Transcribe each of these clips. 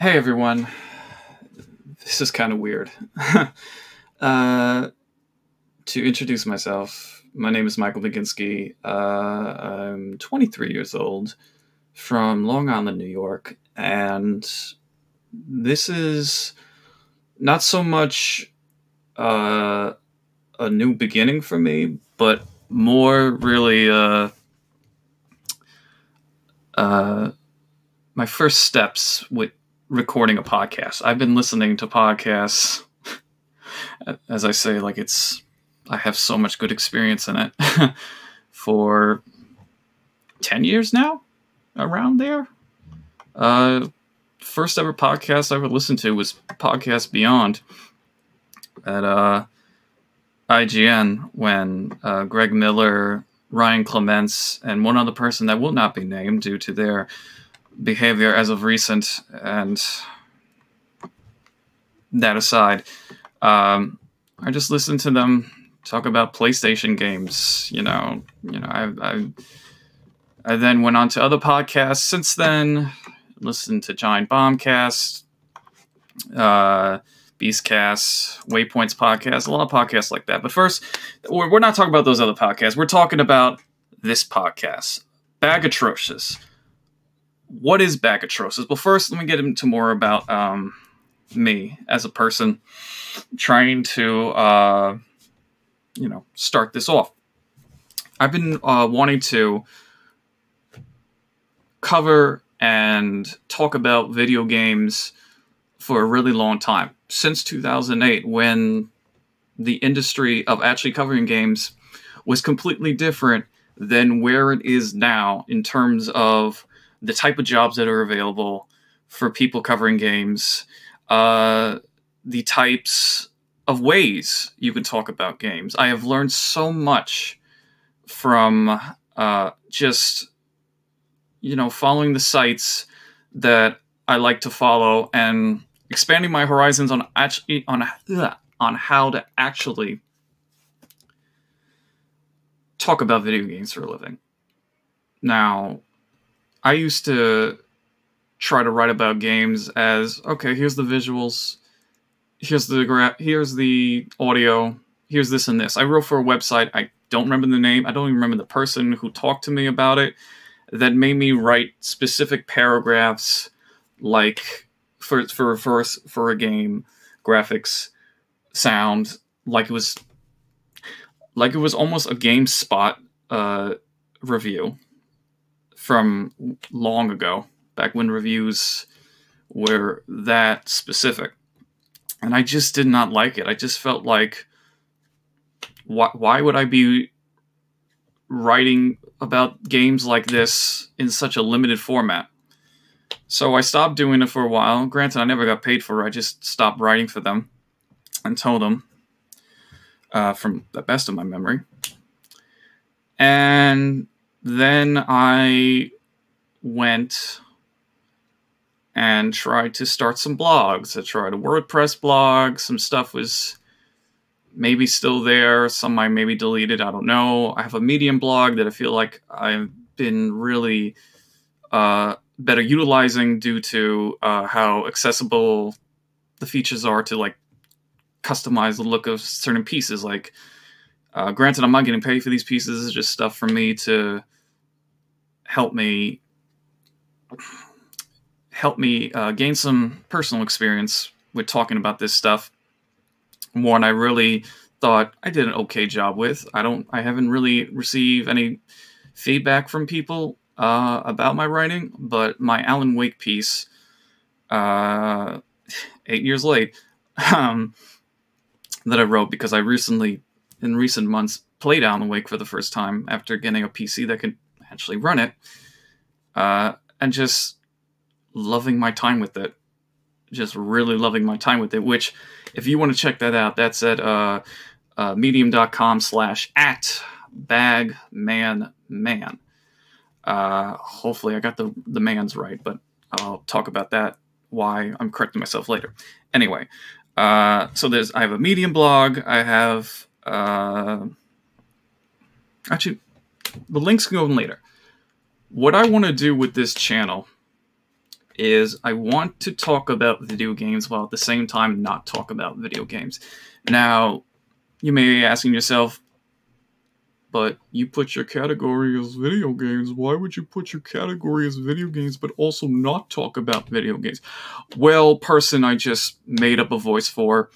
Hey everyone. This is kind of weird. uh, to introduce myself, my name is Michael Baginski. Uh, I'm 23 years old from Long Island, New York, and this is not so much uh, a new beginning for me, but more really uh, uh, my first steps with recording a podcast. I've been listening to podcasts, as I say, like it's, I have so much good experience in it for 10 years now, around there. Uh, first ever podcast I ever listened to was Podcast Beyond at uh, IGN when uh, Greg Miller, Ryan Clements, and one other person that will not be named due to their behavior as of recent, and that aside, um, I just listened to them talk about PlayStation games. You know, you know, I, I, I then went on to other podcasts. Since then, listened to Giant Bombcast, uh, Beastcast, Waypoints podcast, a lot of podcasts like that. But first, we're, we're not talking about those other podcasts. We're talking about this podcast, Bag Atrocious what is bagatrosis? Well, first, let me get into more about um, me as a person trying to, uh, you know, start this off. I've been uh, wanting to cover and talk about video games for a really long time since 2008 when the industry of actually covering games was completely different than where it is now in terms of the type of jobs that are available for people covering games, uh, the types of ways you can talk about games. I have learned so much from uh, just you know following the sites that I like to follow and expanding my horizons on actually on on how to actually talk about video games for a living. Now, I used to try to write about games as okay, here's the visuals, here's the gra- here's the audio, here's this and this. I wrote for a website. I don't remember the name. I don't even remember the person who talked to me about it. That made me write specific paragraphs, like for for for for a game, graphics, sound, like it was like it was almost a GameSpot uh, review from long ago, back when reviews were that specific. And I just did not like it. I just felt like, why, why would I be writing about games like this in such a limited format? So I stopped doing it for a while. Granted, I never got paid for it. I just stopped writing for them and told them, uh, from the best of my memory. And then I went and tried to start some blogs. I tried a WordPress blog. Some stuff was maybe still there. Some I maybe deleted. I don't know. I have a Medium blog that I feel like I've been really uh, better utilizing due to uh, how accessible the features are to like customize the look of certain pieces. Like uh, granted, I'm not getting paid for these pieces. It's just stuff for me to help me help me uh, gain some personal experience with talking about this stuff. One I really thought I did an okay job with. I don't. I haven't really received any feedback from people uh, about my writing, but my Alan Wake piece, uh, eight years late, um, that I wrote because I recently in recent months played Alan Wake for the first time after getting a PC that could actually run it, uh, and just loving my time with it. Just really loving my time with it. Which, if you want to check that out, that's at uh, uh, medium.com slash at bagmanman. man. Uh, hopefully, I got the the man's right, but I'll talk about that. Why I'm correcting myself later. Anyway, uh, so there's I have a Medium blog. I have uh, actually the links can go in later. What I want to do with this channel is I want to talk about video games while at the same time not talk about video games. Now, you may be asking yourself, but you put your category as video games. Why would you put your category as video games but also not talk about video games? Well, person I just made up a voice for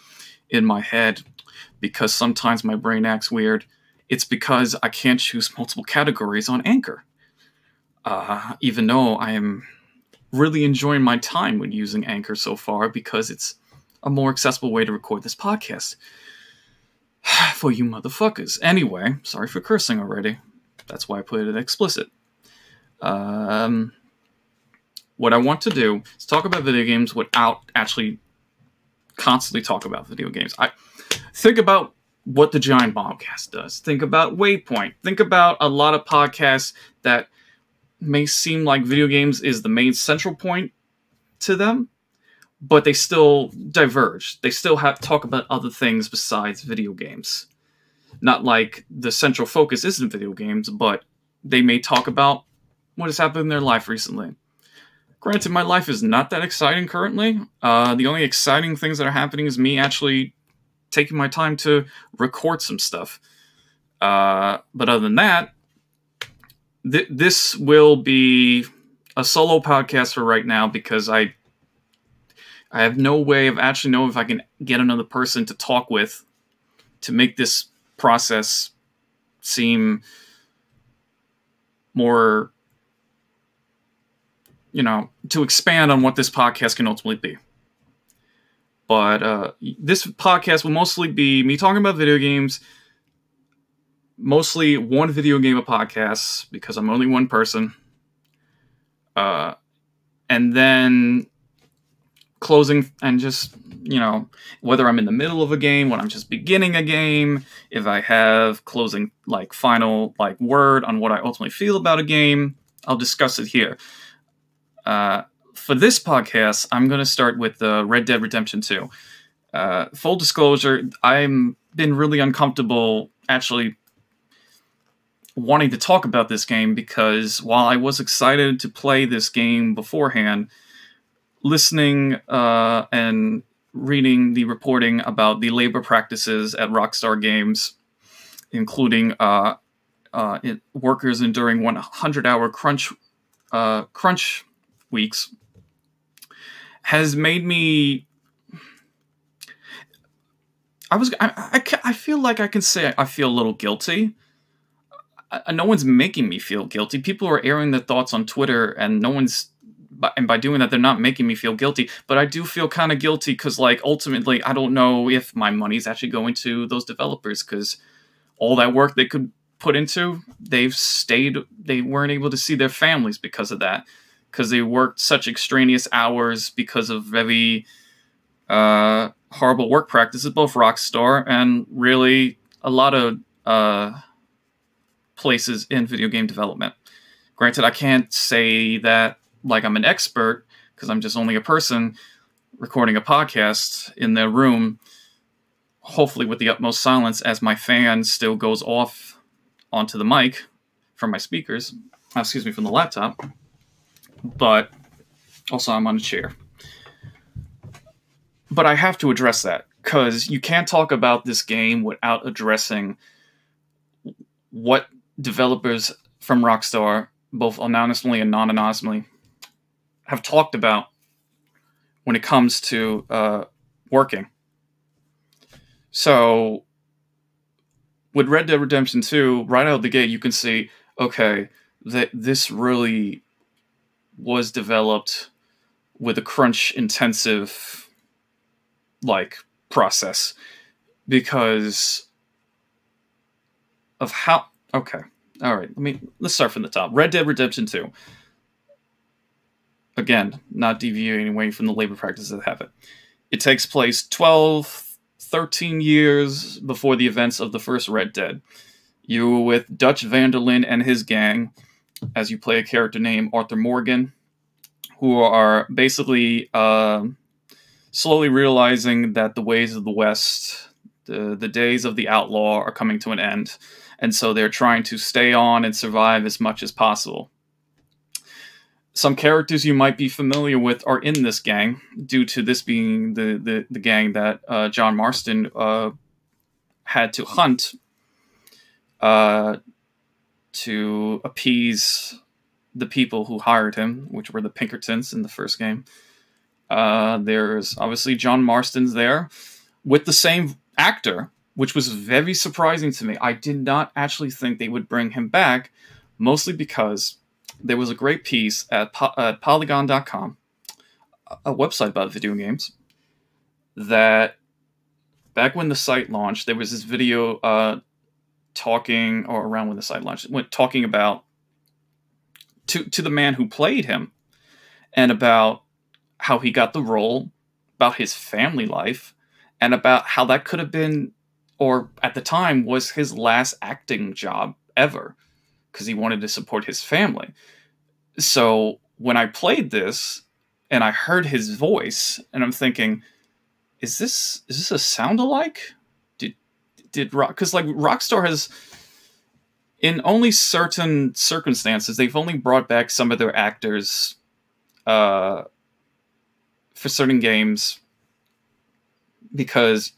in my head because sometimes my brain acts weird. It's because I can't choose multiple categories on Anchor. Uh, even though I am really enjoying my time when using Anchor so far because it's a more accessible way to record this podcast. for you motherfuckers. Anyway, sorry for cursing already. That's why I put it explicit. Um, what I want to do is talk about video games without actually constantly talk about video games. I think about what the Giant Bombcast does. Think about Waypoint. Think about a lot of podcasts that may seem like video games is the main central point to them, but they still diverge. They still have talk about other things besides video games. Not like the central focus isn't video games, but they may talk about what has happened in their life recently. Granted, my life is not that exciting currently. Uh, the only exciting things that are happening is me actually taking my time to record some stuff. Uh, but other than that, th- this will be a solo podcast for right now because I I have no way of actually knowing if I can get another person to talk with to make this process seem more you know to expand on what this podcast can ultimately be but uh, this podcast will mostly be me talking about video games mostly one video game a podcast because i'm only one person. Uh, and then closing and just you know whether i'm in the middle of a game when i'm just beginning a game if i have closing like final like word on what i ultimately feel about a game i'll discuss it here. Uh, for this podcast i'm going to start with uh, red dead redemption 2 uh, full disclosure i'm been really uncomfortable actually wanting to talk about this game because while i was excited to play this game beforehand listening uh, and reading the reporting about the labor practices at Rockstar Games, including uh, uh, it, workers enduring 100-hour crunch uh, crunch weeks, has made me. I was I, I, I feel like I can say I feel a little guilty. I, no one's making me feel guilty. People are airing their thoughts on Twitter, and no one's and by doing that they're not making me feel guilty but i do feel kind of guilty because like ultimately i don't know if my money's actually going to those developers because all that work they could put into they've stayed they weren't able to see their families because of that because they worked such extraneous hours because of very uh, horrible work practices both rockstar and really a lot of uh, places in video game development granted i can't say that like I'm an expert because I'm just only a person recording a podcast in their room, hopefully with the utmost silence as my fan still goes off onto the mic from my speakers, excuse me, from the laptop. But also, I'm on a chair. But I have to address that because you can't talk about this game without addressing what developers from Rockstar, both anonymously and non anonymously, have talked about when it comes to uh, working. So, with Red Dead Redemption 2, right out of the gate, you can see okay, that this really was developed with a crunch intensive like process because of how okay all right let me let's start from the top red dead redemption 2 again, not deviating away from the labor practices that have it. It takes place 12, 13 years before the events of the first Red Dead. You with Dutch van der Linde and his gang, as you play a character named Arthur Morgan, who are basically uh, slowly realizing that the ways of the West, the, the days of the outlaw, are coming to an end. And so they're trying to stay on and survive as much as possible some characters you might be familiar with are in this gang, due to this being the the, the gang that uh, John Marston uh, had to hunt uh, to appease the people who hired him, which were the Pinkertons in the first game. Uh, there's obviously John Marston's there with the same actor, which was very surprising to me. I did not actually think they would bring him back, mostly because there was a great piece at, po- at Polygon.com, a website about video games, that back when the site launched, there was this video uh, talking, or around when the side launched, went talking about to to the man who played him, and about how he got the role, about his family life, and about how that could have been, or at the time was his last acting job ever, because he wanted to support his family. So when I played this and I heard his voice, and I'm thinking, is this is this a sound alike? Did rock because like Rockstar has in only certain circumstances they've only brought back some of their actors uh, for certain games because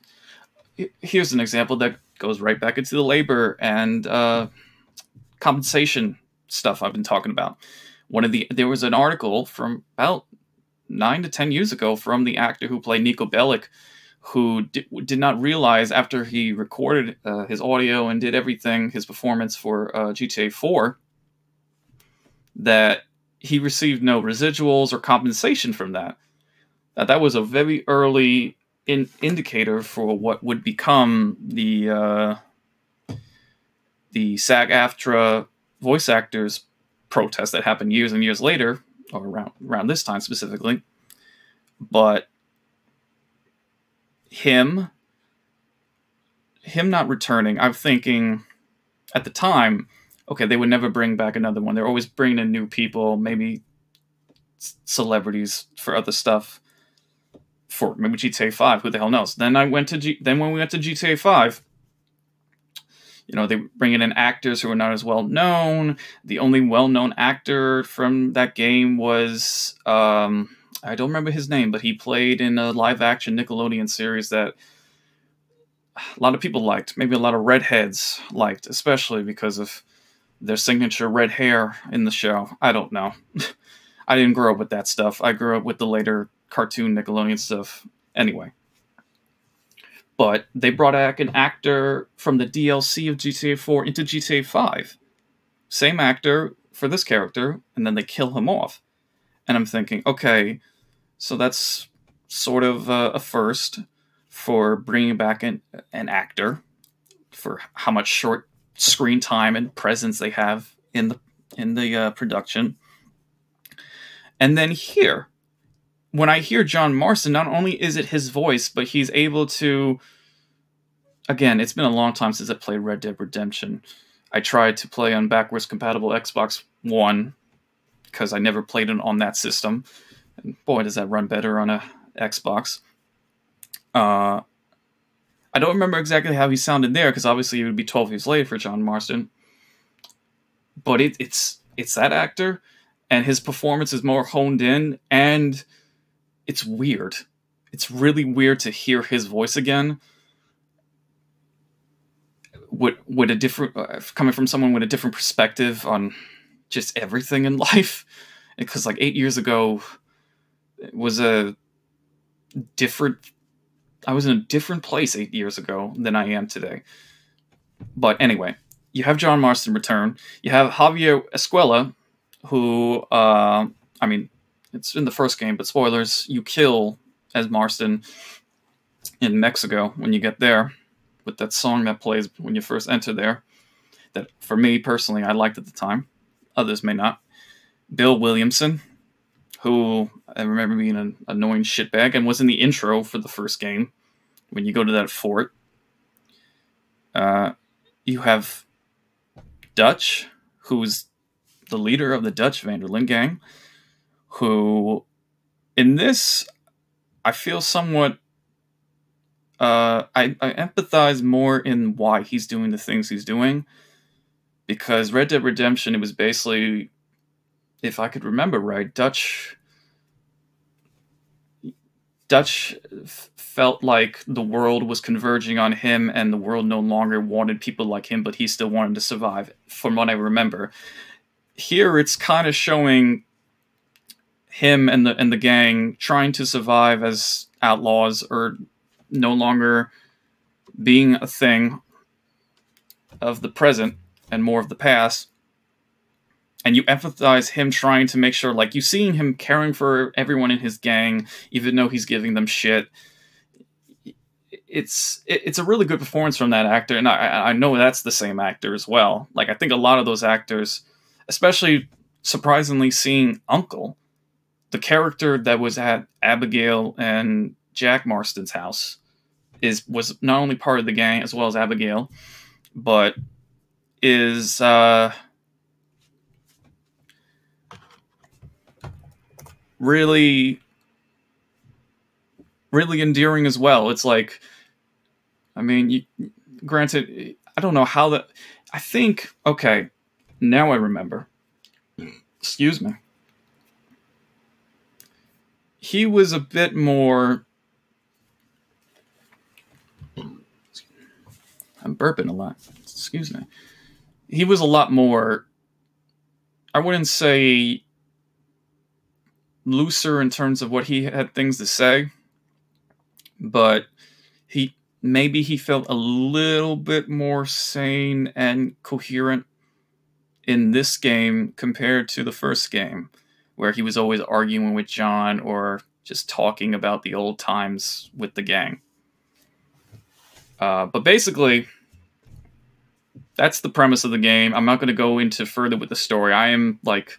here's an example that goes right back into the labor and uh, compensation stuff I've been talking about. One of the there was an article from about nine to ten years ago from the actor who played Niko Bellic, who did, did not realize after he recorded uh, his audio and did everything, his performance for uh, GTA 4, that he received no residuals or compensation from that. That that was a very early in, indicator for what would become the uh, the SAG-AFTRA voice actors protest that happened years and years later, or around around this time specifically. But him him not returning, I'm thinking at the time, okay, they would never bring back another one. They're always bringing in new people, maybe celebrities for other stuff. For maybe GTA Five, who the hell knows? Then I went to G- then when we went to GTA Five, you know, they bring in actors who are not as well known. The only well known actor from that game was um, I don't remember his name, but he played in a live action Nickelodeon series that a lot of people liked. Maybe a lot of redheads liked, especially because of their signature red hair in the show. I don't know. I didn't grow up with that stuff. I grew up with the later cartoon Nickelodeon stuff. Anyway. But they brought back an actor from the DLC of GTA 4 into GTA 5. Same actor for this character, and then they kill him off. And I'm thinking, okay, so that's sort of a, a first for bringing back an, an actor for how much short screen time and presence they have in the in the uh, production. And then here, when I hear John Marston, not only is it his voice, but he's able to. Again, it's been a long time since I played Red Dead Redemption. I tried to play on backwards compatible Xbox One because I never played it on that system. And boy, does that run better on a Xbox. Uh, I don't remember exactly how he sounded there because obviously it would be 12 years late for John Marston. But it, it's it's that actor, and his performance is more honed in, and it's weird. It's really weird to hear his voice again. With with a different uh, coming from someone with a different perspective on just everything in life, because like eight years ago, was a different I was in a different place eight years ago than I am today. But anyway, you have John Marston return. You have Javier Escuela, who uh, I mean, it's in the first game, but spoilers, you kill as Marston in Mexico when you get there with that song that plays when you first enter there. That for me personally I liked at the time. Others may not. Bill Williamson, who I remember being an annoying shitbag and was in the intro for the first game when you go to that fort. Uh, you have Dutch, who's the leader of the Dutch Van der Linde gang, who in this I feel somewhat uh, I, I empathize more in why he's doing the things he's doing because Red Dead Redemption it was basically if I could remember right, Dutch Dutch uh, felt like the world was converging on him and the world no longer wanted people like him, but he still wanted to survive, from what I remember. Here it's kind of showing him and the and the gang trying to survive as outlaws or no longer being a thing of the present and more of the past and you empathize him trying to make sure like you seeing him caring for everyone in his gang even though he's giving them shit. It's it's a really good performance from that actor and I, I know that's the same actor as well. Like i think a lot of those actors especially surprisingly seeing uncle the character that was at abigail and jack marston's house is was not only part of the gang as well as abigail but is uh really really endearing as well. It's like I mean, you, granted I don't know how that I think okay, now I remember. Excuse me. He was a bit more I'm burping a lot. Excuse me. He was a lot more I wouldn't say looser in terms of what he had things to say, but he maybe he felt a little bit more sane and coherent in this game compared to the first game, where he was always arguing with John or just talking about the old times with the gang. Uh, but basically, that's the premise of the game. I'm not going to go into further with the story. I am like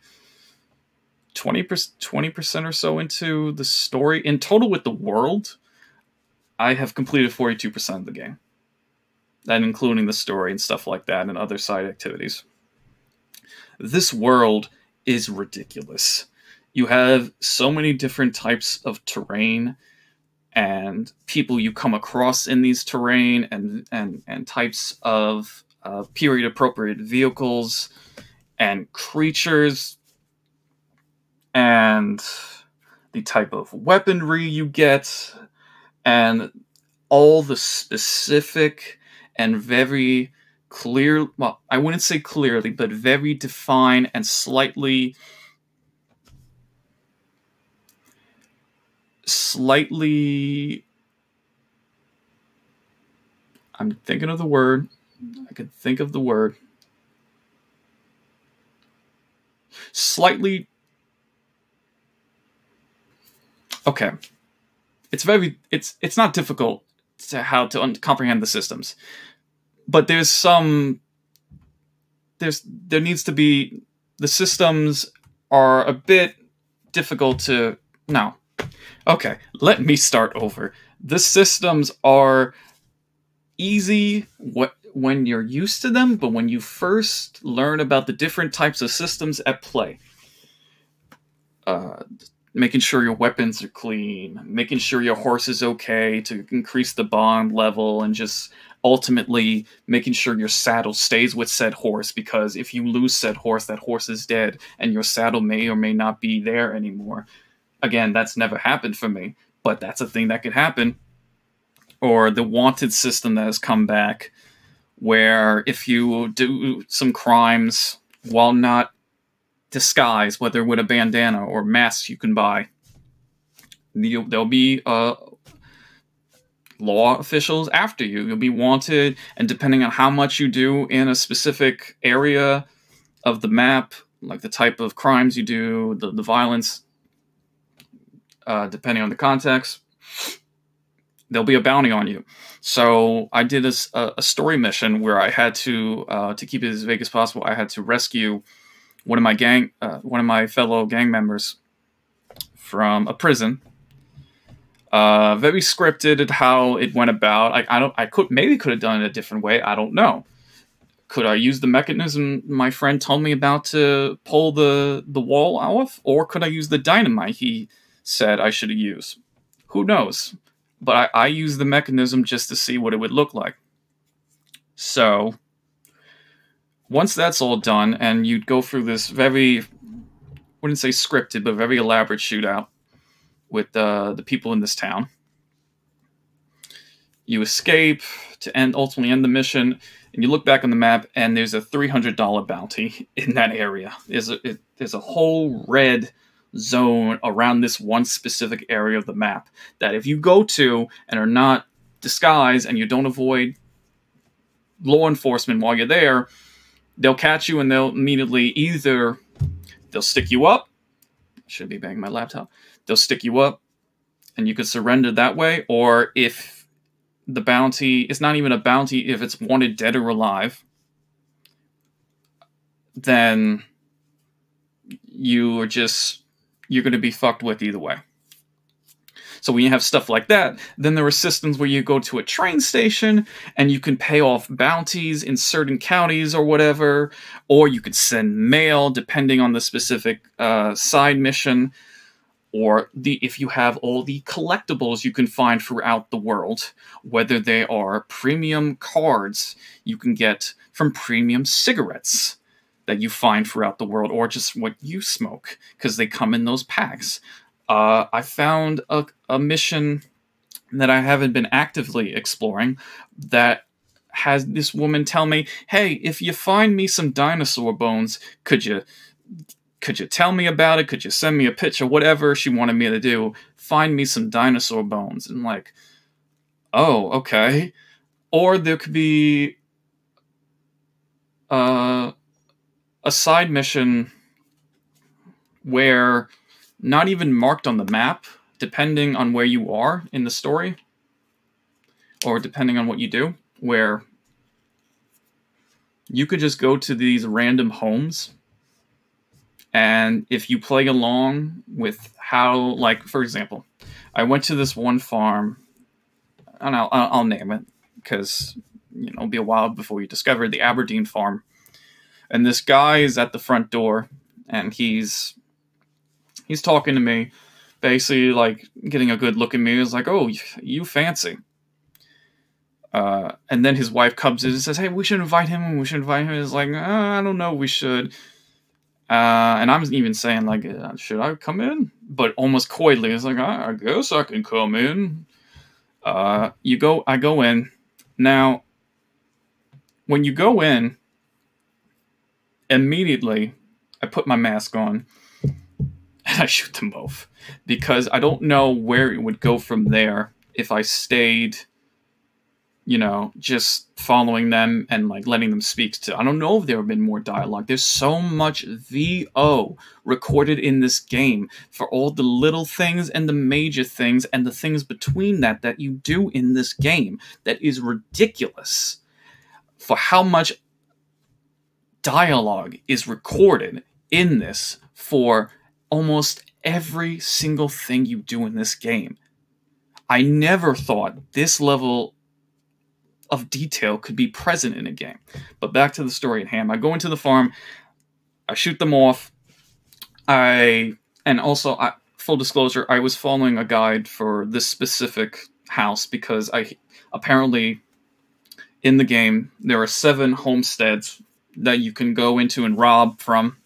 20%, 20% or so into the story. In total, with the world, I have completed 42% of the game. And including the story and stuff like that and other side activities. This world is ridiculous. You have so many different types of terrain and people you come across in these terrain and and and types of uh, period appropriate vehicles and creatures and the type of weaponry you get and all the specific and very clear well i wouldn't say clearly but very defined and slightly slightly i'm thinking of the word i could think of the word slightly okay. It's very it's it's not difficult to how to un- comprehend the systems. But there's some there's there needs to be the systems are a bit difficult to no. Okay let me start over. The systems are easy what when you're used to them but when you first learn about the different types of systems at play uh, making sure your weapons are clean, making sure your horse is okay to increase the bond level, and just ultimately making sure your saddle stays with said horse because if you lose said horse, that horse is dead and your saddle may or may not be there anymore. Again, that's never happened for me, but that's a thing that could happen. Or the wanted system that has come back, where if you do some crimes while not disguise, whether with a bandana or mask you can buy. There'll be uh, law officials after you. You'll be wanted, and depending on how much you do in a specific area of the map, like the type of crimes you do, the, the violence, uh, depending on the context, there'll be a bounty on you. So I did a, a story mission where I had to, uh, to keep it as vague as possible, I had to rescue one of my gang, uh, one of my fellow gang members from a prison. Uh, very scripted at how it went about. I, I don't. I could maybe could have done it a different way. I don't know. Could I use the mechanism my friend told me about to pull the the wall off, or could I use the dynamite he said I should use? Who knows? But I, I used the mechanism just to see what it would look like. So once that's all done, and you'd go through this very wouldn't say scripted, but very elaborate shootout with uh, the people in this town. You escape to end ultimately end the mission, and you look back on the map, and there's a three hundred dollar bounty in that area. There's a it, there's a whole red zone around this one specific area of the map that if you go to and are not disguised and you don't avoid law enforcement while you're there, they'll catch you and they'll immediately either they'll stick you up. Should be banging my laptop. They'll stick you up and you could surrender that way, or if the bounty is not even a bounty if it's wanted dead or alive, then you are just you're going to be fucked with either way. So when you have stuff like that, then there are systems where you go to a train station and you can pay off bounties in certain counties or whatever, or you could send mail depending on the specific uh, side mission or the if you have all the collectibles you can find throughout the world, whether they are premium cards you can get from premium cigarettes that you find throughout the world, or just what you smoke, because they come in those packs. Uh, I found a, a mission that I haven't been actively exploring that has this woman tell me, "Hey, if you find me some dinosaur bones, could you could you tell me about it? Could you send me a picture? Whatever she wanted me to do, find me some dinosaur bones. And like, oh, okay. Or there could be uh, a side mission where not even marked on the map, depending on where you are in the story, or depending on what you do, where you could just go to these random homes and if you play along with how, like, for example, I went to this one farm, and I'll, I'll name it because, you know, it'll be a while before you discover the Aberdeen farm. And this guy is at the front door, and he's he's talking to me, basically like getting a good look at me. He's like, "Oh, you fancy." Uh, and then his wife comes in and says, "Hey, we should invite him. We should invite him." He's like, uh, "I don't know. We should." Uh, and I'm even saying like, uh, should I come in? But almost coyly, it's like, I, I guess I can come in. Uh, you go, I go in. Now, when you go in, immediately I put my mask on I shoot them both because I don't know where it would go from there if I stayed you know, just following them and like letting them speak to. I don't know if there have been more dialogue. There's so much VO recorded in this game for all the little things and the major things and the things between that that you do in this game that is ridiculous for how much dialogue is recorded in this for almost every single thing you do in this game. I never thought this level of detail could be present in a game. But back to the story at hand. I go into the farm, I shoot them off. I and also I, full disclosure, I was following a guide for this specific house because I apparently in the game there are seven homesteads that you can go into and rob from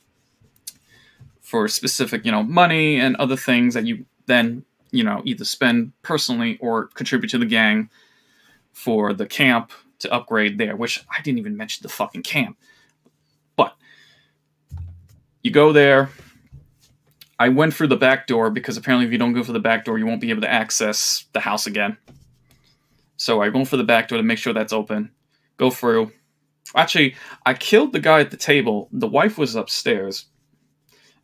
for specific, you know, money and other things that you then, you know, either spend personally or contribute to the gang for the camp to upgrade there, which I didn't even mention the fucking camp. But you go there. I went through the back door because apparently, if you don't go for the back door, you won't be able to access the house again. So I went for the back door to make sure that's open. Go through. Actually, I killed the guy at the table. The wife was upstairs,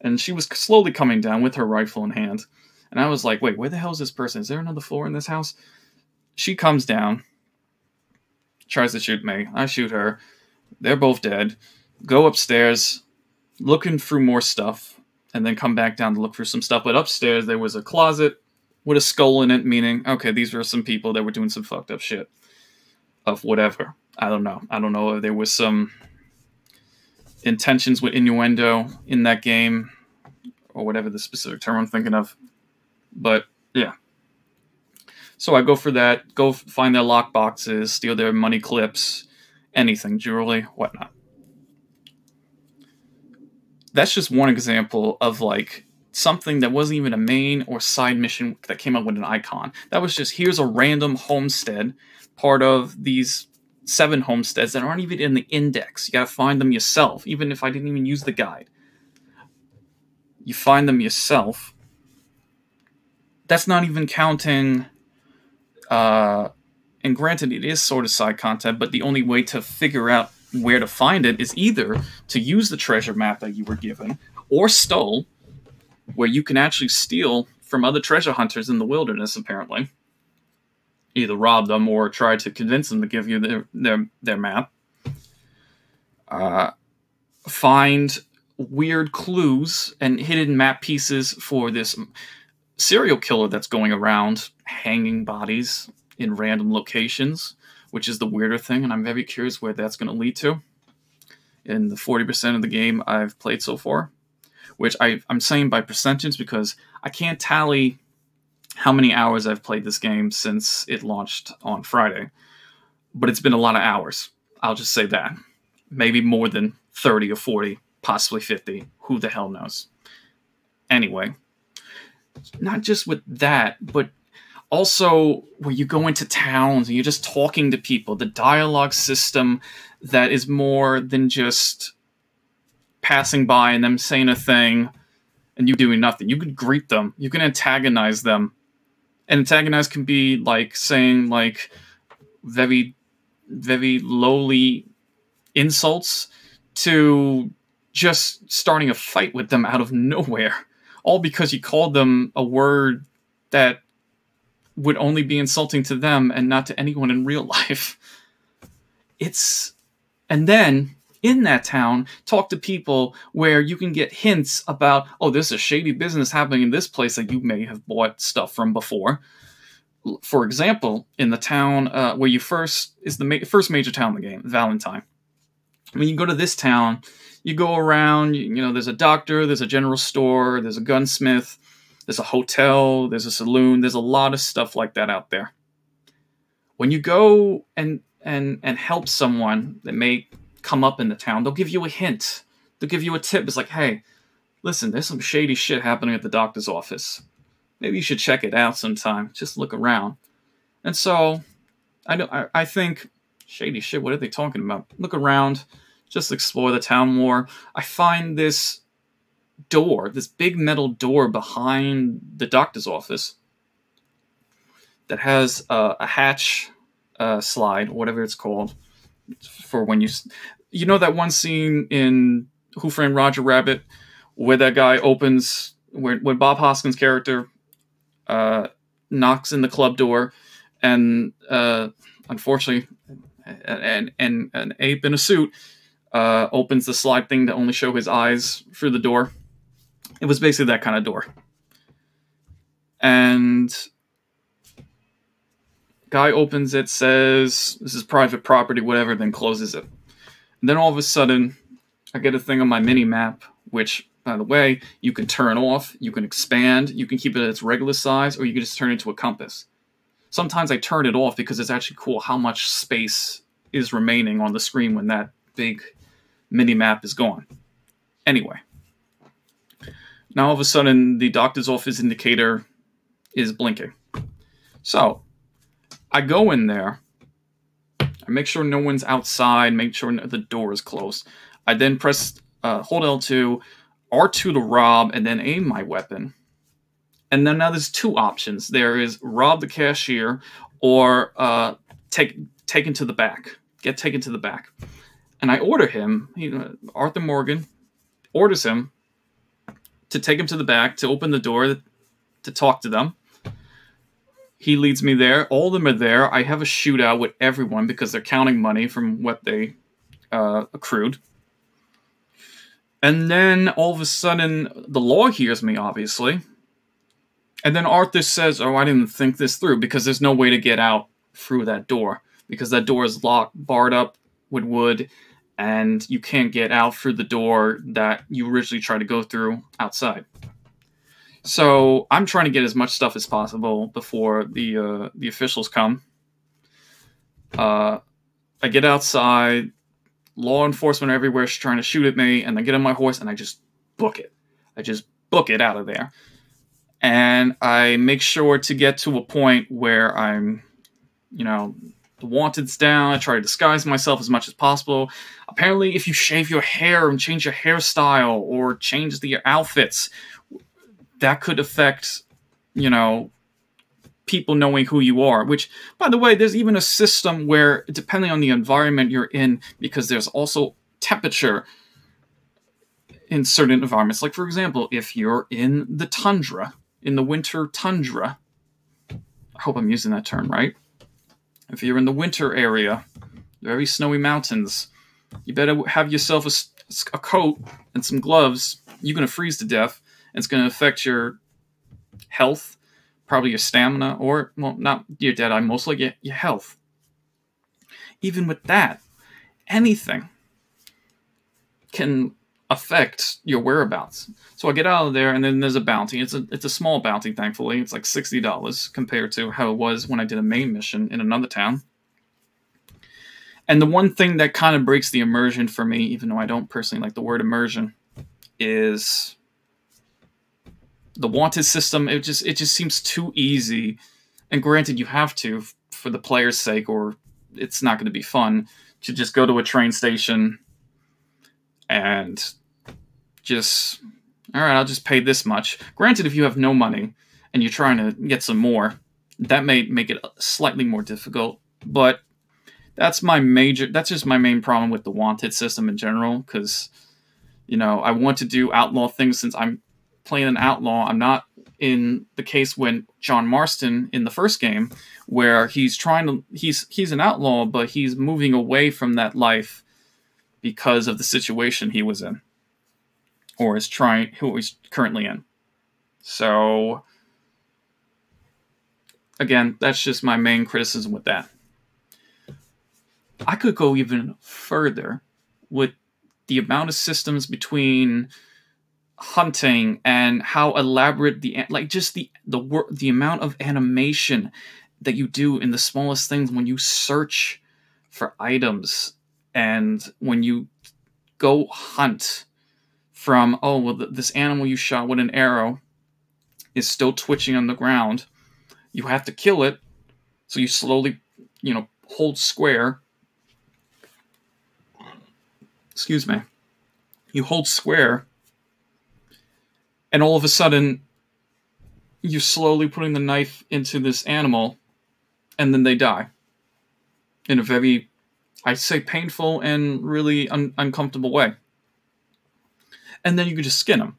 and she was slowly coming down with her rifle in hand. And I was like, wait, where the hell is this person? Is there another floor in this house? She comes down tries to shoot me. I shoot her. They're both dead. Go upstairs, looking through more stuff, and then come back down to look for some stuff. But upstairs, there was a closet with a skull in it, meaning, okay, these were some people that were doing some fucked up shit. Of whatever. I don't know. I don't know if there was some intentions with innuendo in that game, or whatever the specific term I'm thinking of. But yeah, so I go for that, go find their lock boxes, steal their money clips, anything, jewelry, whatnot. that's just one example of like something that wasn't even a main or side mission that came up with an icon. That was just here's a random homestead, part of these seven homesteads that aren't even in the index. You gotta find them yourself, even if I didn't even use the guide. You find them yourself. That's not even counting uh and granted it is sort of side content, but the only way to figure out where to find it is either to use the treasure map that you were given or stole, where you can actually steal from other treasure hunters in the wilderness, apparently. Either rob them or try to convince them to give you their their, their map. Uh, find weird clues and hidden map pieces for this serial killer that's going around hanging bodies in random locations which is the weirder thing, and I'm very curious where that's going to lead to in the 40% of the game I've played so far. Which I, I'm saying by percentage because I can't tally how many hours I've played this game since it launched on Friday, but it's been a lot of hours. I'll just say that. Maybe more than 30 or 40, possibly 50. Who the hell knows? Anyway, not just with that, but also where you go into towns and you're just talking to people the dialogue system that is more than just passing by and them saying a thing and you doing nothing you can greet them you can antagonize them antagonize can be like saying like very very lowly insults to just starting a fight with them out of nowhere all because you called them a word that would only be insulting to them and not to anyone in real life. It's and then in that town talk to people where you can get hints about oh there's a shady business happening in this place that you may have bought stuff from before for example in the town uh, where you first is the ma- first major town in the game valentine when you go to this town you go around you, you know there's a doctor there's a general store there's a gunsmith there's a hotel, there's a saloon, there's a lot of stuff like that out there. When you go and and and help someone that may come up in the town, they'll give you a hint. They'll give you a tip. It's like, hey, listen, there's some shady shit happening at the doctor's office. Maybe you should check it out sometime. Just look around. And so, I I, I think shady shit. What are they talking about? Look around. Just explore the town more. I find this door, this big metal door behind the doctor's office that has a, a hatch uh, slide, whatever it's called, for when you, you know that one scene in Who Framed Roger Rabbit where that guy opens where when Bob Hoskins' character uh, knocks in the club door, and uh, unfortunately, an, an, an ape in a suit uh, opens the slide thing to only show his eyes through the door. It was basically that kind of door. And guy opens it, says this is private property, whatever, then closes it. And then all of a sudden, I get a thing on my mini map, which, by the way, you can turn off, you can expand, you can keep it at its regular size, or you can just turn it into a compass. Sometimes I turn it off because it's actually cool how much space is remaining on the screen when that big mini map is gone. Anyway, now all of a sudden, the doctor's office indicator is blinking. So I go in there. I make sure no one's outside, make sure the door is closed. I then press uh, hold L2, R2 to rob, and then aim my weapon. And then now there's two options. There is rob the cashier or uh, take taken to the back. Get taken to the back. And I order him, Arthur Morgan orders him to take him to the back to open the door to talk to them. He leads me there. All of them are there. I have a shootout with everyone because they're counting money from what they uh, accrued. And then all of a sudden, the law hears me, obviously. And then Arthur says, Oh, I didn't think this through because there's no way to get out through that door because that door is locked, barred up with wood, and you can't get out through the door that you originally tried to go through outside. So I'm trying to get as much stuff as possible before the uh, the officials come. Uh, I get outside, law enforcement everywhere is trying to shoot at me, and I get on my horse and I just book it. I just book it out of there. And I make sure to get to a point where I'm, you know, the wanted's down. I try to disguise myself as much as possible. Apparently, if you shave your hair and change your hairstyle or change the outfits, that could affect, you know, people knowing who you are. Which, by the way, there's even a system where, depending on the environment you're in, because there's also temperature in certain environments. Like, for example, if you're in the tundra, in the winter tundra, I hope I'm using that term right. If you're in the winter area, very snowy mountains, you better have yourself a, a coat and some gloves. You're going to freeze to death, it's going to affect your health, probably your stamina, or, well, not your dead eye, mostly your, your health. Even with that, anything can affect your whereabouts. So I get out of there, and then there's a bounty. It's a it's a small bounty, thankfully. It's like sixty dollars compared to how it was when I did a main mission in another town. And the one thing that kind of breaks the immersion for me, even though I don't personally like the word immersion, is the wanted system. It just it just seems too easy. And granted, you have to for the player's sake, or it's not going to be fun to just go to a train station and just all right, I'll just pay this much. Granted, if you have no money and you're trying to get some more, that may make it slightly more difficult. But that's my major. That's just my main problem with the wanted system in general. Because you know, I want to do outlaw things since I'm playing an outlaw. I'm not in the case when John Marston in the first game, where he's trying to he's he's an outlaw, but he's moving away from that life because of the situation he was in or is trying who he's currently in. So again, that's just my main criticism with that. I could go even further with the amount of systems between hunting and how elaborate the like just the the work the amount of animation that you do in the smallest things when you search for items and when you go hunt from oh well this animal you shot with an arrow is still twitching on the ground. You have to kill it so you slowly you know hold square. Excuse me. You hold square and all of a sudden you're slowly putting the knife into this animal and then they die in a very I say painful and really un- uncomfortable way. And then you can just skin them.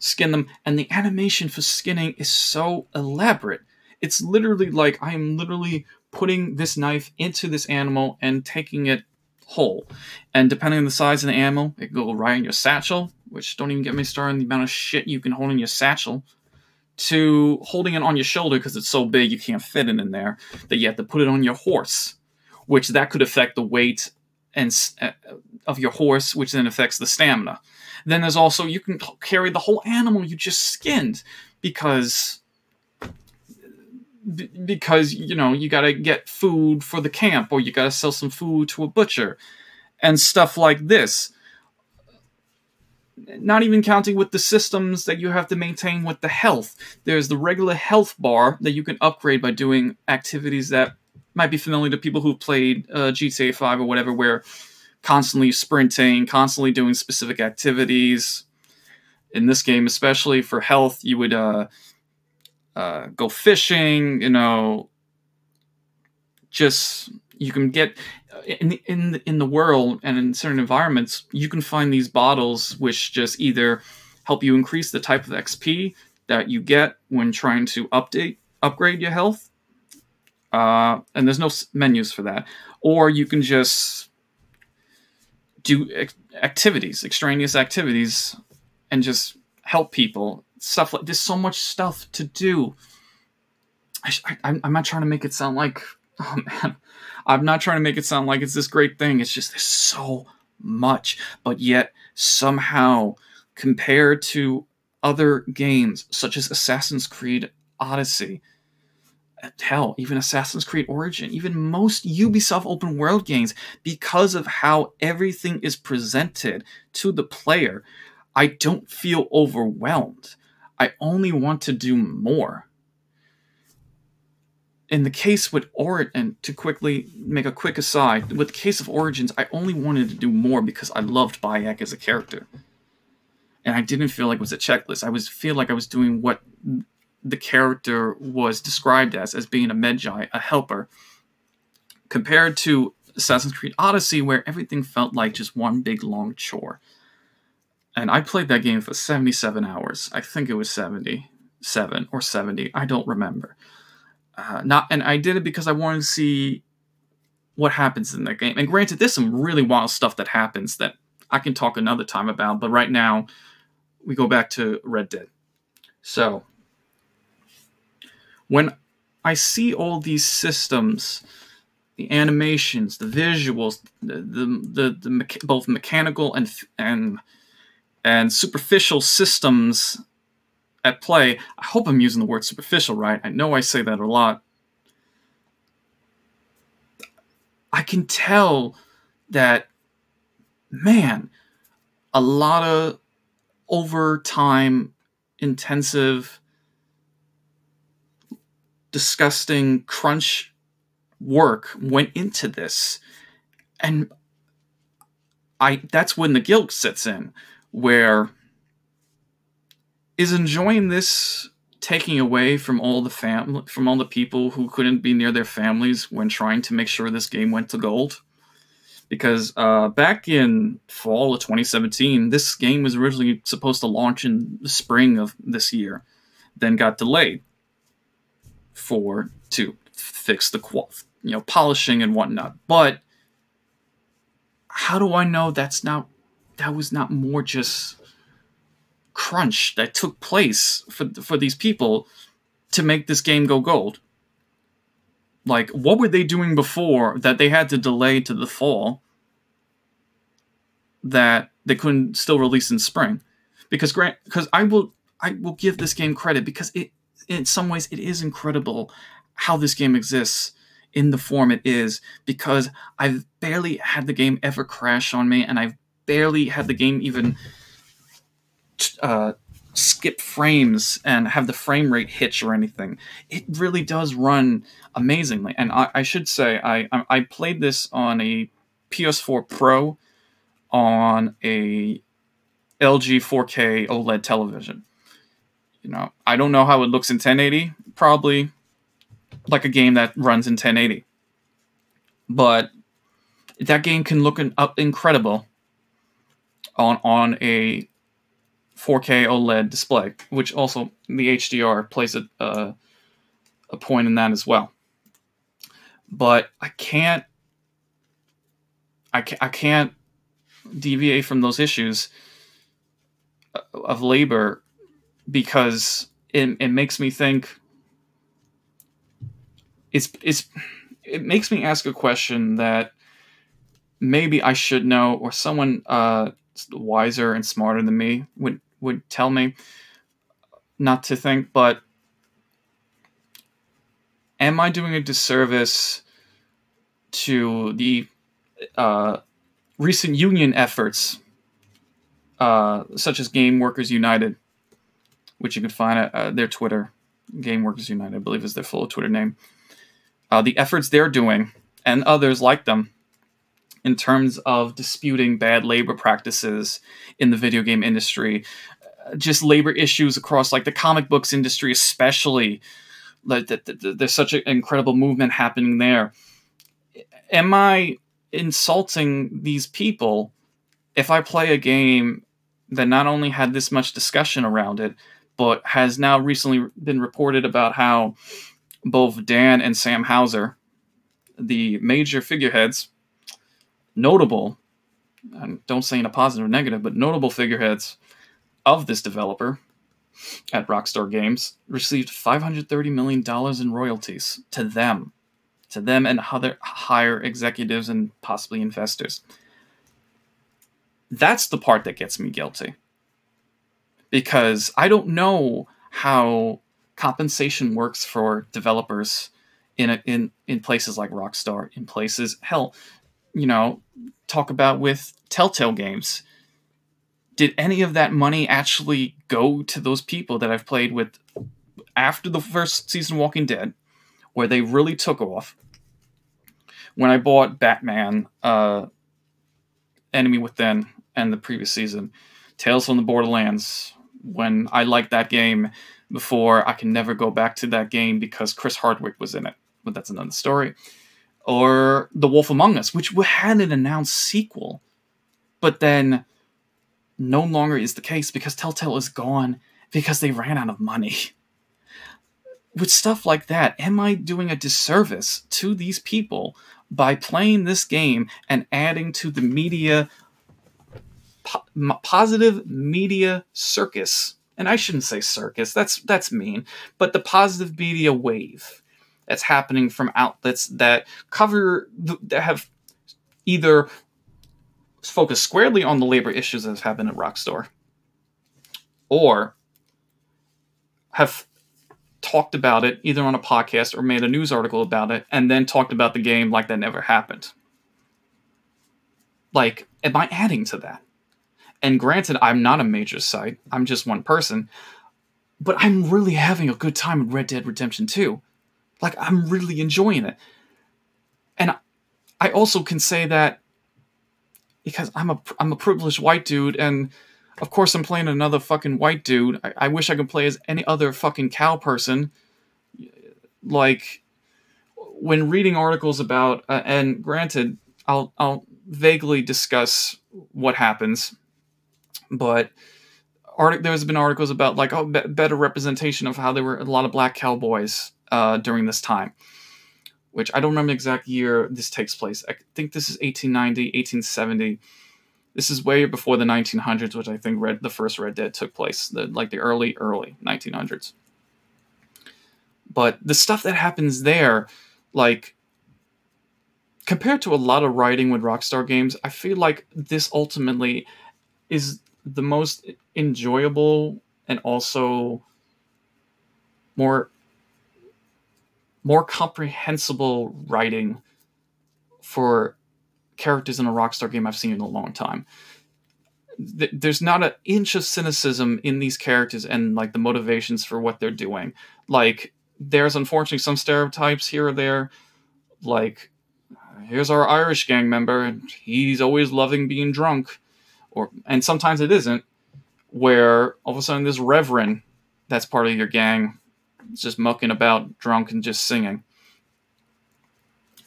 Skin them, and the animation for skinning is so elaborate. It's literally like I am literally putting this knife into this animal and taking it whole. And depending on the size of the animal, it go right in your satchel, which don't even get me started on the amount of shit you can hold in your satchel, to holding it on your shoulder because it's so big you can't fit it in there, that you have to put it on your horse which that could affect the weight and uh, of your horse, which then affects the stamina. Then there's also you can carry the whole animal you just skinned because because you know you got to get food for the camp or you got to sell some food to a butcher and stuff like this not even counting with the systems that you have to maintain with the health there's the regular health bar that you can upgrade by doing activities that might be familiar to people who've played uh, GTA 5 or whatever, where constantly sprinting, constantly doing specific activities. In this game, especially for health, you would uh, uh, go fishing. You know, just you can get in the, in the, in the world and in certain environments, you can find these bottles which just either help you increase the type of XP that you get when trying to update upgrade your health uh, and there's no menus for that. Or you can just do activities, extraneous activities, and just help people. Stuff like there's so much stuff to do. I, am not trying to make it sound like, oh man, I'm not trying to make it sound like it's this great thing. It's just there's so much, but yet somehow compared to other games such as Assassin's Creed Odyssey, hell, even Assassin's Creed Origin, even most Ubisoft open world games, because of how everything is presented to the player. I don't feel overwhelmed. I only want to do more. In the case with Origin, and to quickly make a quick aside, with the case of Origins, I only wanted to do more because I loved Bayek as a character. And I didn't feel like it was a checklist. I was feel like I was doing what the character was described as, as being a Medjay, a helper, compared to Assassin's Creed Odyssey, where everything felt like just one big long chore and I played that game for 77 hours. I think it was 77 or 70. I don't remember. Uh, not, and I did it because I wanted to see what happens in that game. And granted, there's some really wild stuff that happens that I can talk another time about. But right now, we go back to Red Dead. So when I see all these systems, the animations, the visuals, the the, the, the both mechanical and and and superficial systems at play. I hope I'm using the word superficial right. I know I say that a lot. I can tell that, man, a lot of overtime, intensive, disgusting crunch work went into this. And I that's when the guilt sets in where is enjoying this taking away from all the fam from all the people who couldn't be near their families when trying to make sure this game went to gold. Because uh, back in fall of 2017 this game was originally supposed to launch in the spring of this year then got delayed for to fix the qual you know polishing and whatnot. But how do i know that's not that was not more just crunch that took place for for these people to make this game go gold. Like, what were they doing before that they had to delay to the fall that they couldn't still release in spring? Because grant, because I will, I will give this game credit because it, in some ways, it is incredible how this game exists in the form it is. Because I've barely had the game ever crash on me, and I've barely had the game even uh, skip frames and have the frame rate hitch or anything. It really does run amazingly. And I, I should say, I, I played this on a PS4 Pro on a LG 4K OLED television. You know, I don't know how it looks in 1080. Probably like a game that runs in 1080. But that game can look in, incredible on on a 4K OLED display, which also the HDR plays a uh, a point in that as well. But I can't I can't, I can't deviate from those issues of labor because it, it makes me think it's it's it makes me ask a question that maybe I should know or someone uh, wiser and smarter than me would would tell me not to think, but am I doing a disservice to the uh, recent union efforts, uh, such as Game Workers United, which you can find at uh, their Twitter, Game Workers United, I believe is their full Twitter name. Uh, the efforts they're doing, and others like them, in terms of disputing bad labor practices in the video game industry, just labor issues across like the comic books industry, especially. Like there's such an incredible movement happening there. Am I insulting these people if I play a game that not only had this much discussion around it, but has now recently been reported about how both Dan and Sam Houser, the major figureheads notable, and don't say in a positive or negative, but notable figureheads of this developer at Rockstar Games received $530 million in royalties to them, to them and other higher executives and possibly investors. That's the part that gets me guilty. Because I don't know how compensation works for developers in a, in in places like Rockstar, in places hell, you know, talk about with Telltale games. did any of that money actually go to those people that I've played with after the first season of Walking Dead, where they really took off? When I bought Batman, uh, Enemy Within, and the previous season, Tales from the Borderlands, when I liked that game before I can never go back to that game because Chris Hardwick was in it. But that's another story. Or The Wolf Among Us, which had an announced sequel, but then no longer is the case because Telltale is gone because they ran out of money. With stuff like that, am I doing a disservice to these people by playing this game and adding to the media po- positive media circus? And I shouldn't say circus. That's that's mean, but the positive media wave that's happening from outlets that cover that have either focused squarely on the labor issues that have happened at Rockstar, or have talked about it either on a podcast or made a news article about it and then talked about the game like that never happened. Like, am I adding to that? And granted, I'm not a major site, I'm just one person, but I'm really having a good time with Red Dead Redemption 2. Like, I'm really enjoying it. And I also can say that because I'm a I'm a privileged white dude, and of course I'm playing another fucking white dude. I, I wish I could play as any other fucking cow person. Like when reading articles about, uh, and granted, I'll I'll vaguely discuss what happens, but art- there's been articles about like oh be- better representation of how there were a lot of black cowboys uh, during this time which I don't remember the exact year this takes place. I think this is 1890, 1870. This is way before the 1900s, which I think Red, the first Red Dead took place, the, like the early, early 1900s. But the stuff that happens there, like compared to a lot of writing with Rockstar games, I feel like this ultimately is the most enjoyable and also more more comprehensible writing for characters in a Rockstar game I've seen in a long time. There's not an inch of cynicism in these characters and like the motivations for what they're doing. Like there's unfortunately some stereotypes here or there, like here's our Irish gang member and he's always loving being drunk, or and sometimes it isn't, where all of a sudden this reverend that's part of your gang just mucking about drunk and just singing.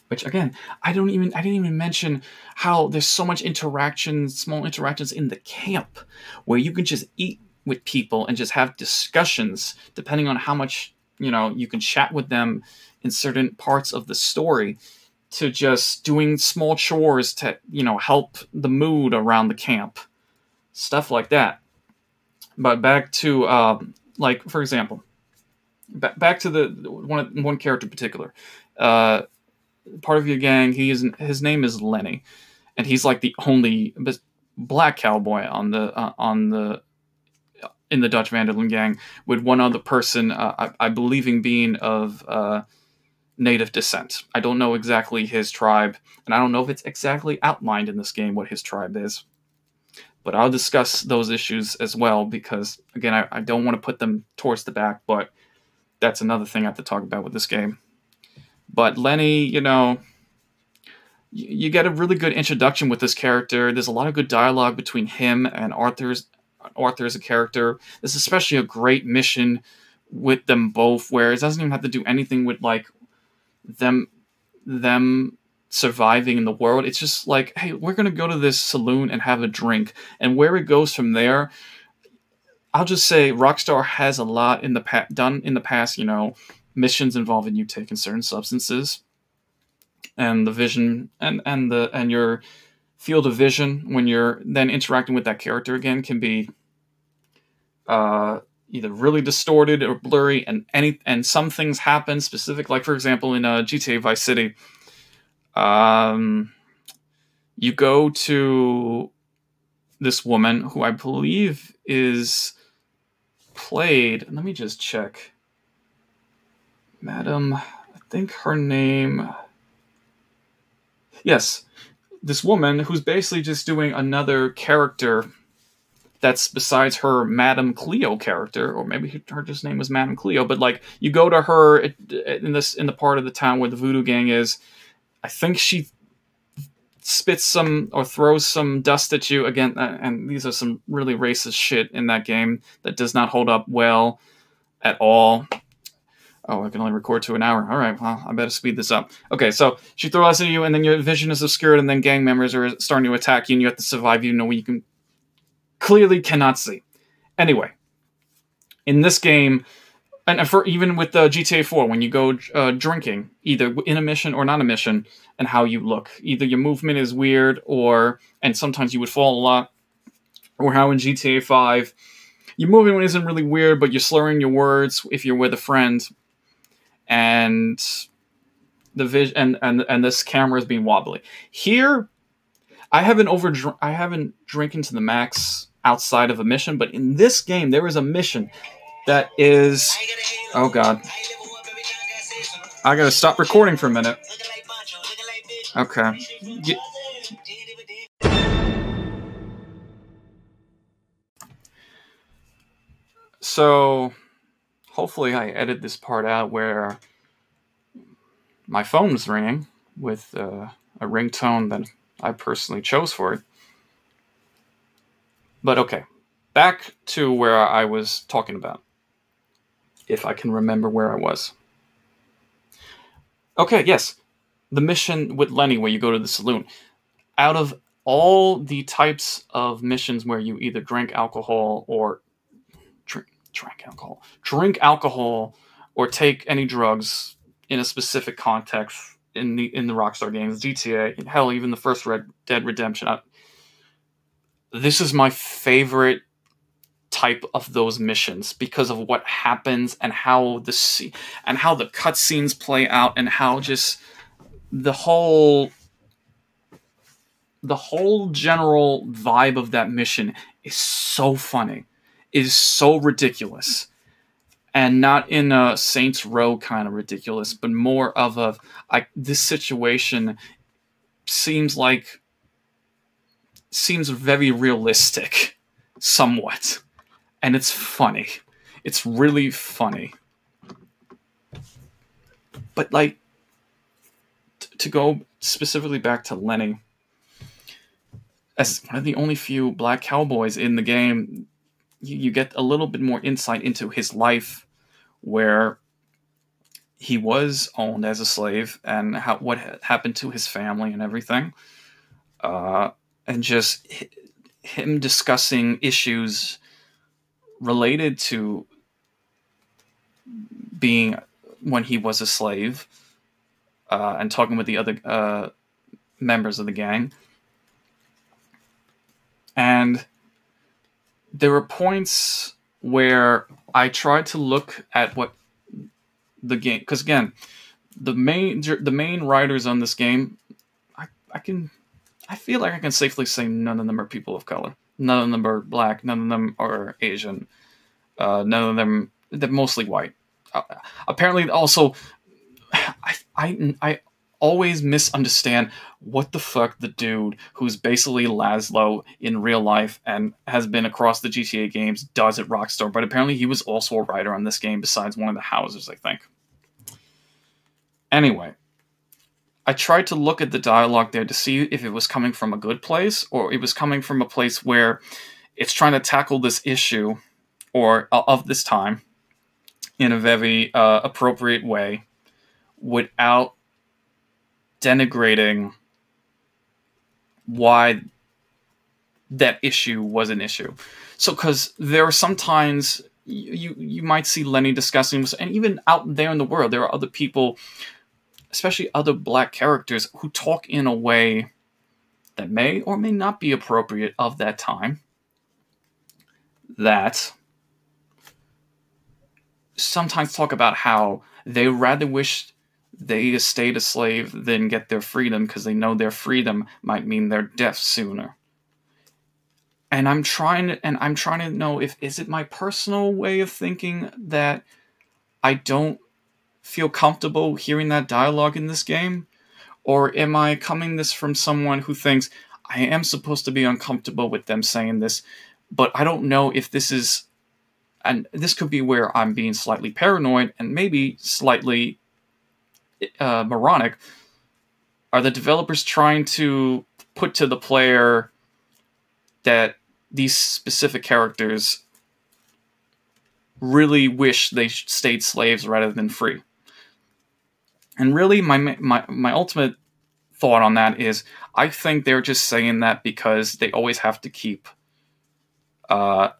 Which again, I don't even I didn't even mention how there's so much interaction, small interactions in the camp where you can just eat with people and just have discussions depending on how much, you know, you can chat with them in certain parts of the story to just doing small chores to, you know, help the mood around the camp. Stuff like that. But back to um, like for example, back, back to the one one character in particular. Uh, part of your gang. He is his name is Lenny, and he's like the only black cowboy on the uh, on the in the Dutch Van der Linde gang, with one other person, uh, I, I in being of uh, native descent. I don't know exactly his tribe, and I don't know if it's exactly outlined in this game what his tribe is. But I'll discuss those issues as well because, again, I, I don't want to put them towards the back, but that's another thing I have to talk about with this game. But Lenny, you know, you get a really good introduction with this character. There's a lot of good dialogue between him and Arthur's Arthur as a character. There's especially a great mission with them both, where it doesn't even have to do anything with like them them surviving in the world. It's just like, hey, we're gonna go to this saloon and have a drink, and where it goes from there I'll just say Rockstar has a lot in the pa- done in the past. You know, missions involving you taking certain substances, and the vision and and the and your field of vision when you're then interacting with that character again can be uh, either really distorted or blurry, and any and some things happen specific. Like for example, in uh, GTA Vice City, um, you go to this woman who I believe is played. Let me just check. Madam, I think her name. Yes, this woman who's basically just doing another character that's besides her Madame Cleo character, or maybe her just name was Madame Cleo. But like, you go to her in this in the part of the town where the Voodoo Gang is. I think she spits some or throws some dust at you again. Uh, and these are some really racist shit in that game that does not hold up well at all. Oh, I can only record to an hour. All right, well, I better speed this up. Okay, so she throws at you, and then your vision is obscured, and then gang members are starting to attack you, and you have to survive. You know, you can clearly cannot see. Anyway, in this game, and for even with the GTA 4, when you go uh, drinking, either in a mission or not a mission, and how you look, either your movement is weird, or and sometimes you would fall a lot, or how in GTA 5 your movement isn't really weird, but you're slurring your words if you're with a friend, and the vision and, and and this camera is being wobbly. Here, I haven't over I haven't drinking to the max outside of a mission, but in this game there is a mission that is oh god. I gotta stop recording for a minute. Okay. So, hopefully, I edit this part out where my phone's ringing with uh, a ringtone that I personally chose for it. But okay, back to where I was talking about. If I can remember where I was. Okay, yes. The mission with Lenny where you go to the saloon. Out of all the types of missions where you either drink alcohol or drink alcohol, drink alcohol, or take any drugs in a specific context in the in the Rockstar games, GTA, hell, even the first Red Dead Redemption. I, this is my favorite type of those missions because of what happens and how the and how the cutscenes play out and how just the whole the whole general vibe of that mission is so funny is so ridiculous and not in a Saints Row kind of ridiculous, but more of a I this situation seems like seems very realistic somewhat and it's funny. It's really funny. But like to go specifically back to Lenny as one of the only few black cowboys in the game you, you get a little bit more insight into his life where he was owned as a slave and how what happened to his family and everything. Uh, and just him discussing issues related to being when he was a slave uh, and talking with the other uh, members of the gang. And there were points where I tried to look at what the game because again the main the main writers on this game I, I can I feel like I can safely say none of them are people of color. None of them are black. None of them are Asian. Uh, none of them they're mostly white. Uh, apparently also I, I I always misunderstand what the fuck the dude who's basically Lazlow in real life and has been across the GTA games does at Rockstar, but apparently he was also a writer on this game besides one of the Housers, I think. Anyway, I tried to look at the dialogue there to see if it was coming from a good place or it was coming from a place where it's trying to tackle this issue or uh, of this time in a very uh, appropriate way without denigrating why that issue was an issue. So, because there are sometimes you you might see Lenny discussing this, and even out there in the world, there are other people, especially other black characters, who talk in a way that may or may not be appropriate of that time. That sometimes talk about how they rather wish they stayed a slave then get their freedom because they know their freedom might mean their death sooner. And I'm trying to, and I'm trying to know if is it my personal way of thinking that I don't feel comfortable hearing that dialogue in this game, or am I coming this from someone who thinks I am supposed to be uncomfortable with them saying this but I don't know if this is, and this could be where I'm being slightly paranoid and maybe slightly uh, moronic. Are the developers trying to put to the player that these specific characters really wish they stayed slaves rather than free? And really, my my my ultimate thought on that is, I think they're just saying that because they always have to keep, uh,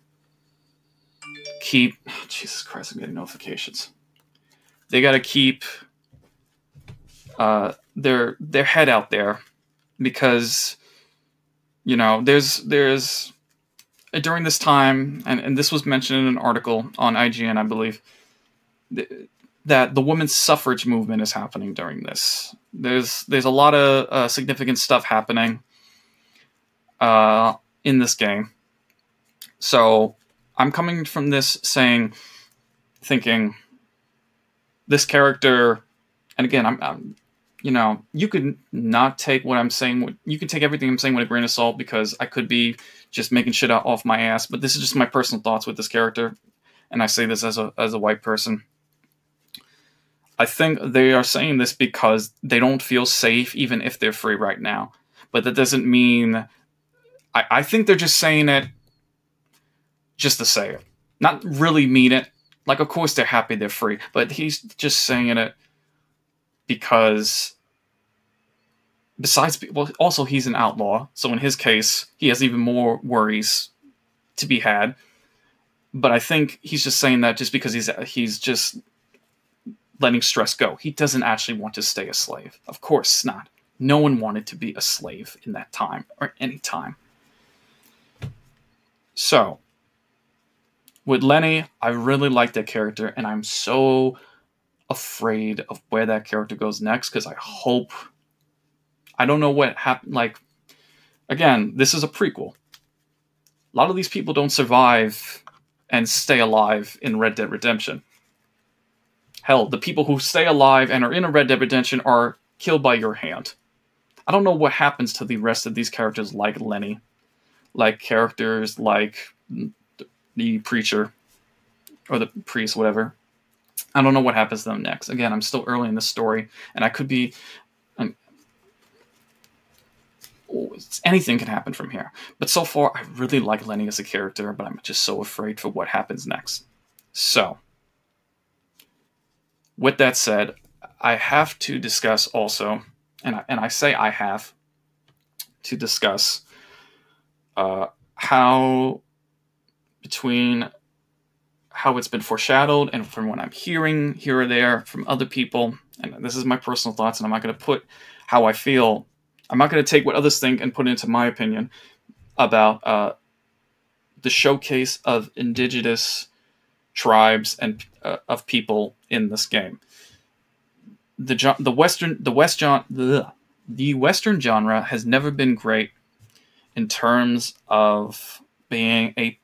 keep. Jesus Christ, I'm getting notifications. They got to keep uh, their their head out there because you know there's there's during this time and, and this was mentioned in an article on IGN I believe that the women's suffrage movement is happening during this. There's there's a lot of uh, significant stuff happening uh, in this game. So I'm coming from this saying, thinking, this character, and again, I'm, I'm you know, you could not take what I'm saying. You could take everything I'm saying with a grain of salt because I could be just making shit off my ass. But this is just my personal thoughts with this character, and I say this as a as a white person. I think they are saying this because they don't feel safe even if they're free right now. But that doesn't mean. I, I think they're just saying it just to say it. Not really mean it. Like, of course they're happy they're free, but he's just saying it because besides well also he's an outlaw so in his case he has even more worries to be had but i think he's just saying that just because he's he's just letting stress go. He doesn't actually want to stay a slave. Of course not. No one wanted to be a slave in that time or any time. So, with Lenny, I really like that character, and I'm so afraid of where that character goes next because I hope. I don't know what happened. Like, again, this is a prequel. A lot of these people don't survive and stay alive in Red Dead Redemption. Hell, the people who stay alive and are in a Red Dead Redemption are killed by your hand. I don't know what happens to the rest of these characters like Lenny, like characters like the preacher or the priest, whatever. I don't know what happens to them next. Again, I'm still early in the story, and I could be. Anything can happen from here. But so far, I really like Lenny as a character, but I'm just so afraid for what happens next. So, with that said, I have to discuss also, and I, and I say I have to discuss uh, how between how it's been foreshadowed and from what I'm hearing here or there from other people, and this is my personal thoughts, and I'm not going to put how I feel. I'm not going to take what others think and put it into my opinion about uh, the showcase of indigenous tribes and uh, of people in this game. The the western the west the, the western genre has never been great in terms of being a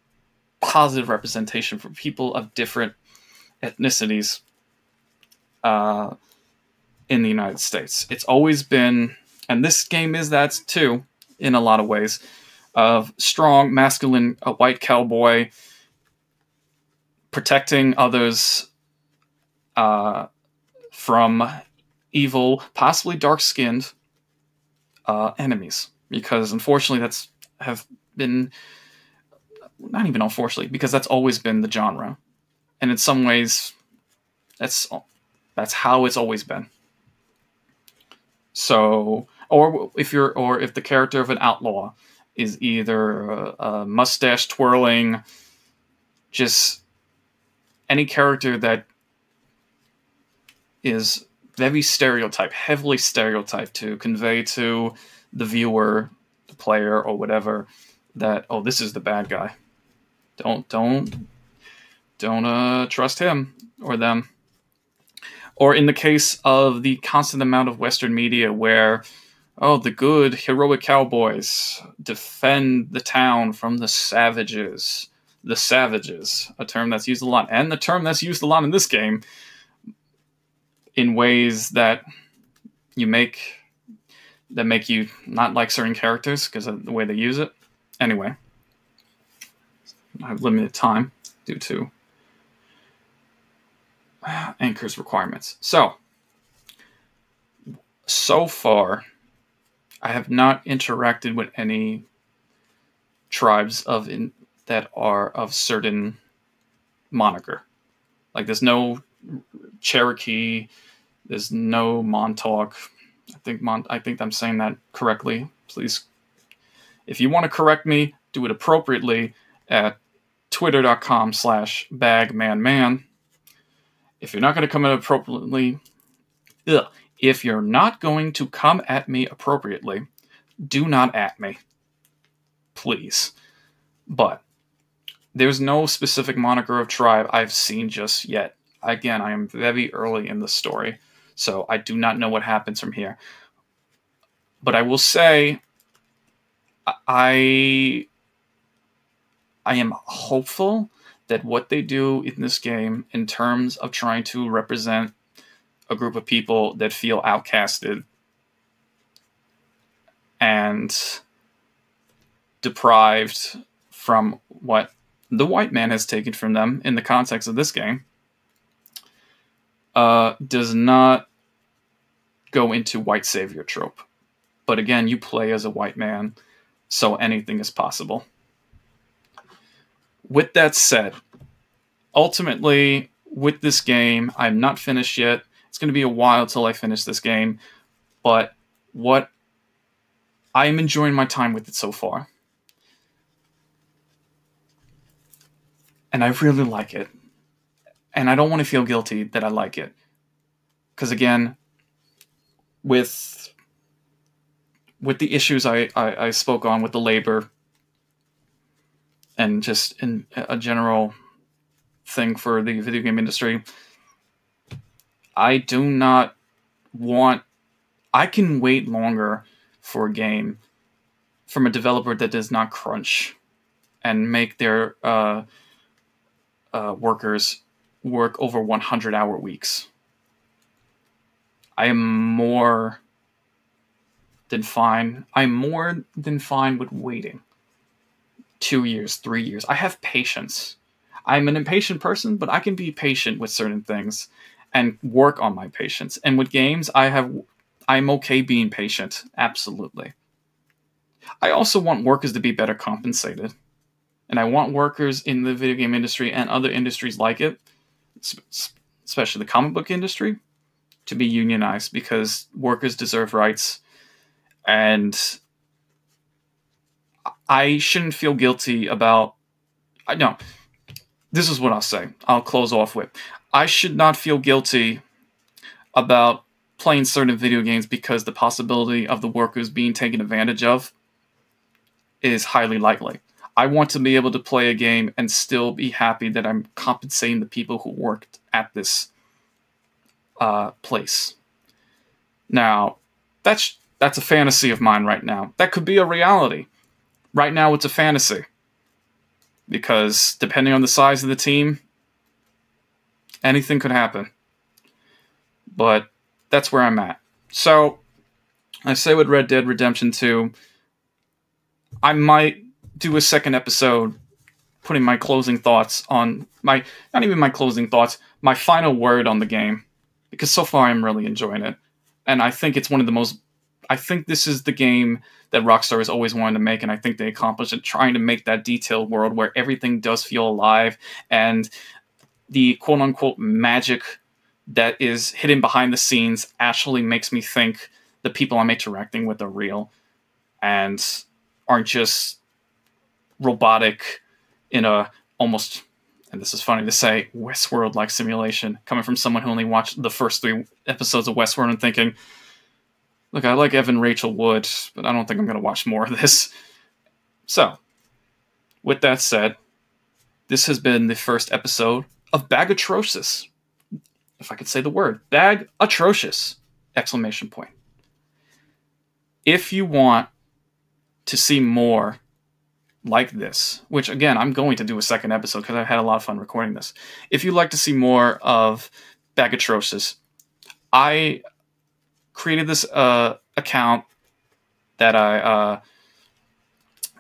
positive representation for people of different ethnicities uh, in the United States. It's always been, and this game is that too, in a lot of ways, of strong, masculine, white cowboy protecting others uh, from evil, possibly dark-skinned uh, enemies. Because unfortunately, that's have been not even unfortunately, because that's always been the genre, and in some ways, that's that's how it's always been. So, or if you're, or if the character of an outlaw is either a, a mustache twirling, just any character that is very stereotyped, heavily stereotyped to convey to the viewer, the player, or whatever that oh, this is the bad guy. Don't don't don't uh, trust him or them. Or in the case of the constant amount of Western media where oh, the good heroic cowboys defend the town from the savages the savages, a term that's used a lot, and the term that's used a lot in this game in ways that you make that make you not like certain characters because of the way they use it. Anyway, I have limited time due to Anchor's requirements. So, so far, I have not interacted with any tribes of in, that are of certain moniker. Like there's no Cherokee, there's no Montauk. I think Mon- I think I'm saying that correctly. Please, if you want to correct me, do it appropriately at twitter.com slash bagmanman. If you're not going to come in appropriately, ugh, if you're not going to come at me appropriately, do not at me. Please. But there's no specific moniker of tribe I've seen just yet. Again, I am very early in the story, so I do not know what happens from here. But I will say, I I am hopeful that what they do in this game, in terms of trying to represent a group of people that feel outcasted and deprived from what the white man has taken from them in the context of this game, uh, does not go into white savior trope. But again, you play as a white man, so anything is possible with that said, ultimately, with this game, I'm not finished yet. It's going to be a while till I finish this game, but what I am enjoying my time with it so far. And I really like it. And I don't want to feel guilty that I like it. Because again, with with the issues I, I, I spoke on with the labor and just in a general thing for the video game industry. I do not want. I can wait longer for a game from a developer that does not crunch and make their uh, uh, workers work over 100 hour weeks. I am more than fine. I'm more than fine with waiting two years, three years. I have patience. I'm an impatient person, but I can be patient with certain things and work on my patience. And with games, I have I'm okay being patient. Absolutely. I also want workers to be better compensated. And I want workers in the video game industry and other industries like it, especially the comic book industry, to be unionized because workers deserve rights. And I shouldn't feel guilty about. I no. This is what I'll say. I'll close off with. I should not feel guilty about playing certain video games because the possibility of the workers being taken advantage of is highly likely. I want to be able to play a game and still be happy that I'm compensating the people who worked at this uh, place. Now, that's that's a fantasy of mine right now. That could be a reality. Right now, it's a fantasy because depending on the size of the team, anything could happen. But that's where I'm at. So I say with Red Dead Redemption 2, I might do a second episode putting my closing thoughts on my not even my closing thoughts, my final word on the game because so far I'm really enjoying it. And I think it's one of the most I think this is the game that Rockstar has always wanted to make, and I think they accomplished it, trying to make that detailed world where everything does feel alive and the quote unquote magic that is hidden behind the scenes actually makes me think the people I'm interacting with are real and aren't just robotic in a almost and this is funny to say Westworld like simulation. Coming from someone who only watched the first three episodes of Westworld and thinking Look, I like Evan Rachel Wood, but I don't think I'm going to watch more of this. So, with that said, this has been the first episode of Bag Atrocious. If I could say the word, Bag Atrocious! Exclamation point. If you want to see more like this, which again, I'm going to do a second episode because I've had a lot of fun recording this. If you'd like to see more of Bag Atrocious, I created this uh, account that I uh,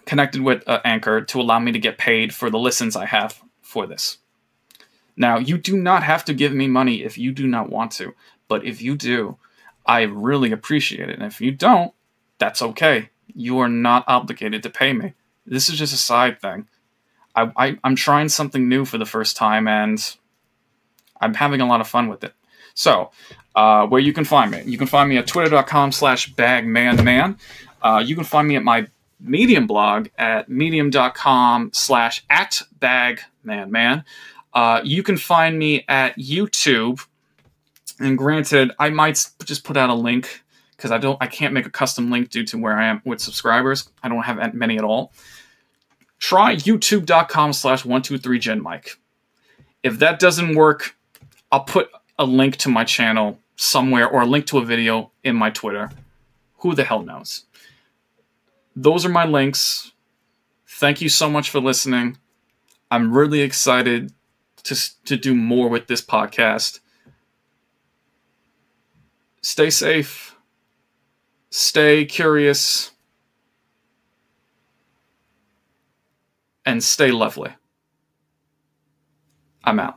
connected with uh, Anchor to allow me to get paid for the listens I have for this. Now, you do not have to give me money if you do not want to, but if you do, I really appreciate it. And if you don't, that's okay. You are not obligated to pay me. This is just a side thing. I, I, I'm trying something new for the first time and I'm having a lot of fun with it. So, uh, where you can find me. You can find me at twitter.com slash bagmanman. Uh, you can find me at my Medium blog at medium.com slash at bagmanman. Uh, you can find me at YouTube. And granted, I might just put out a link because I don't, I can't make a custom link due to where I am with subscribers. I don't have many at all. Try youtube.com slash 123genmike. If that doesn't work, I'll put a link to my channel somewhere or a link to a video in my Twitter. Who the hell knows? Those are my links. Thank you so much for listening. I'm really excited to, to do more with this podcast. Stay safe. Stay curious. And stay lovely. I'm out.